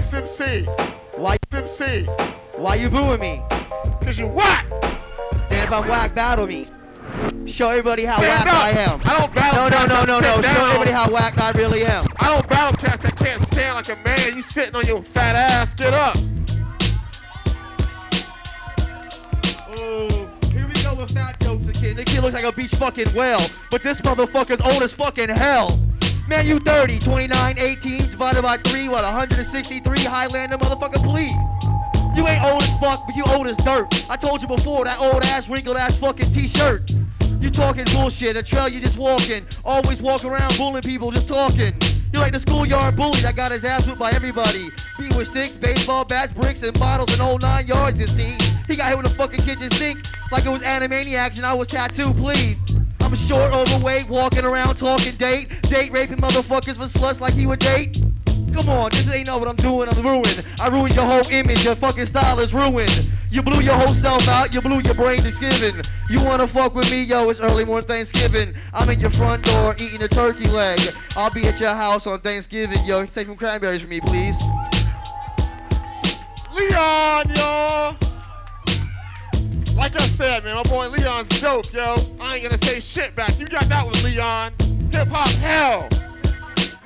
Next MC. Why MC. Why you booing me? Cause you whack. Then if I'm whack, battle me. Show everybody how Stand whack up. I am. I don't battle No, no, no, no, no. Show everybody how whack I really am. I don't battle cats that can't stand like a man. You sitting on your fat ass. Get up. Oh, here we go with fat jokes again. The kid looks like a beach fucking whale, but this motherfucker's old as fucking hell. Man, you 30, 29, 18, divided by 3, what, 163? Highlander, motherfucker, please. You ain't old as fuck, but you old as dirt. I told you before, that old ass, wrinkled ass fucking t-shirt. You talking bullshit, a trail you just walking. Always walk around bullying people, just talking. You're like the schoolyard bully that got his ass whipped by everybody. Beat with sticks, baseball bats, bricks, and bottles, and whole nine yards, you see. He got hit with a fucking kitchen sink like it was Animaniacs and I was tattooed, please. I'm short, overweight, walking around talking date, date raping motherfuckers for sluts like he would date. Come on, this ain't know what I'm doing, I'm ruined. I ruined your whole image, your fucking style is ruined. You blew your whole self out, you blew your brain to skiven. You wanna fuck with me, yo, it's early morning Thanksgiving. I'm in your front door eating a turkey leg. I'll be at your house on Thanksgiving, yo. Save some cranberries for me, please. Like I said, man, my boy Leon's dope, yo. I ain't gonna say shit back. You got that one, Leon. Hip hop hell.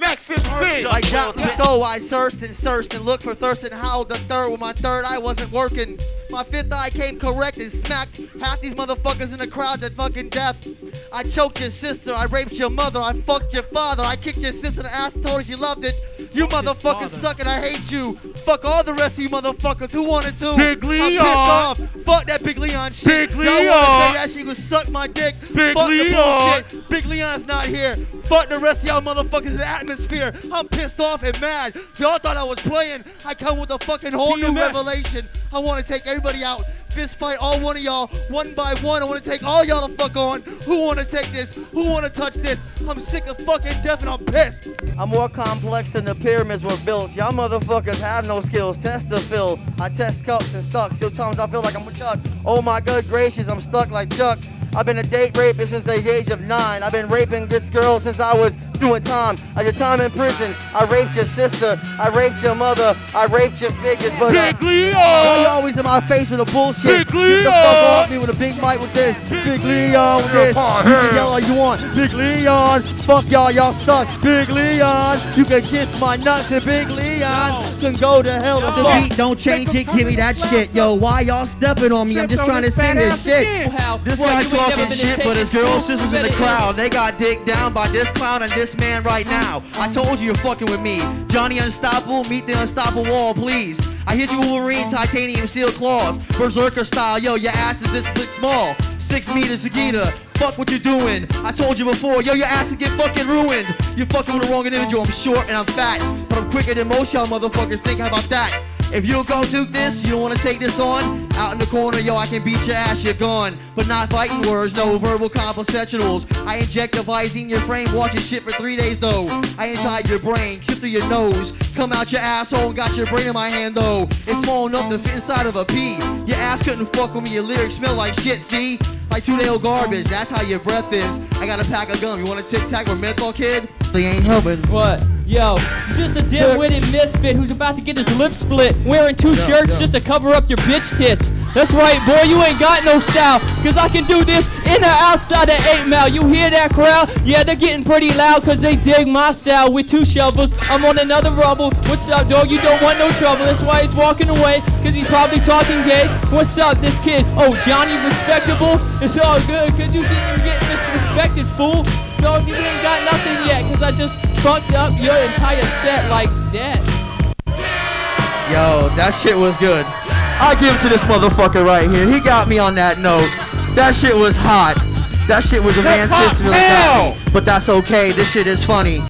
Next MC. Like Johnson so I searched and searched and looked for thirst and howled the third when my third eye wasn't working. My fifth eye came correct and smacked half these motherfuckers in the crowd to fucking death. I choked your sister, I raped your mother, I fucked your father, I kicked your sister in the ass and told her she loved it. You motherfuckers suck and I hate you. Fuck all the rest of you motherfuckers who wanted to. Big Leon. I'm pissed off. Fuck that Big Leon shit. Big Y'all wanna say that she could suck my dick. Big Fuck the Leon. bullshit. Big Leon's not here. Fuck the rest of y'all motherfuckers in the atmosphere. I'm pissed off and mad. Y'all thought I was playing. I come with a fucking whole new revelation. I want to take everybody out. Fist fight all one of y'all, one by one. I want to take all y'all the fuck on. Who want to take this? Who want to touch this? I'm sick of fucking death and I'm pissed. I'm more complex than the pyramids were built. Y'all motherfuckers have no skills. Test the fill. I test cups and stuck. Sometimes I feel like I'm a Chuck. Oh my good gracious, I'm stuck like Chuck. I've been a date rapist since the age of nine. I've been raping this girl since I was doing time. I did time in prison. I raped your sister. I raped your mother. I raped your figures. But Big Leon. why you always in my face with a bullshit? Big Get the fuck off me with a big mic with this. Big Leon with this. You can yell all you want. Big Leon. Fuck y'all. Y'all suck. Big Leon. You can kiss my nuts and Big Leon can go to hell. The beat don't change it, give me that shit. Yo, why y'all stepping on me? I'm just trying to sing this shit. This guy talking shit, but his girl sisters in the crowd. They got digged down by this clown and this man right now. I told you you're fucking with me. Johnny Unstoppable, meet the unstoppable wall, please. I hit you with Wolverine, titanium, steel claws. Berserker style, yo, your ass is this big small. Six meters, Sagita. Fuck what you're doing. I told you before, yo, your ass will get fucking ruined. You're fucking with the wrong individual. I'm short and I'm fat, but I'm quicker than most y'all motherfuckers think. How about that? If you go to this, you don't want to take this on. Out in the corner, yo, I can beat your ass, you're gone. But not fighting words, no verbal compensationals. I inject device in your frame, watch your shit for three days though. I inside your brain, kiss through your nose, come out your asshole, got your brain in my hand though. It's small enough to fit inside of a pea. Your ass couldn't fuck with me, your lyrics smell like shit, see? Like two day old garbage, that's how your breath is. I got a pack of gum, you want a tic tac or menthol kid? They ain't helping. What? Yo, just a dim-witted misfit who's about to get his lip split, wearing two shirts just to cover up your bitch tits. That's right, boy, you ain't got no style, cause I can do this in or outside of 8 Mile. You hear that crowd? Yeah, they're getting pretty loud cause they dig my style with two shovels. I'm on another rubble. What's up, dog? You don't want no trouble. That's why he's walking away, cause he's probably talking gay. What's up, this kid? Oh, Johnny Respectable? It's all good, cause you getting, getting disrespected, fool. Dog, you ain't got nothing yet, cause I just fucked up your entire set like that. Yo, that shit was good. I'll give it to this motherfucker right here. He got me on that note. That shit was hot. That shit was a man Hip-hop sister. hell! But that's okay. This shit is funny.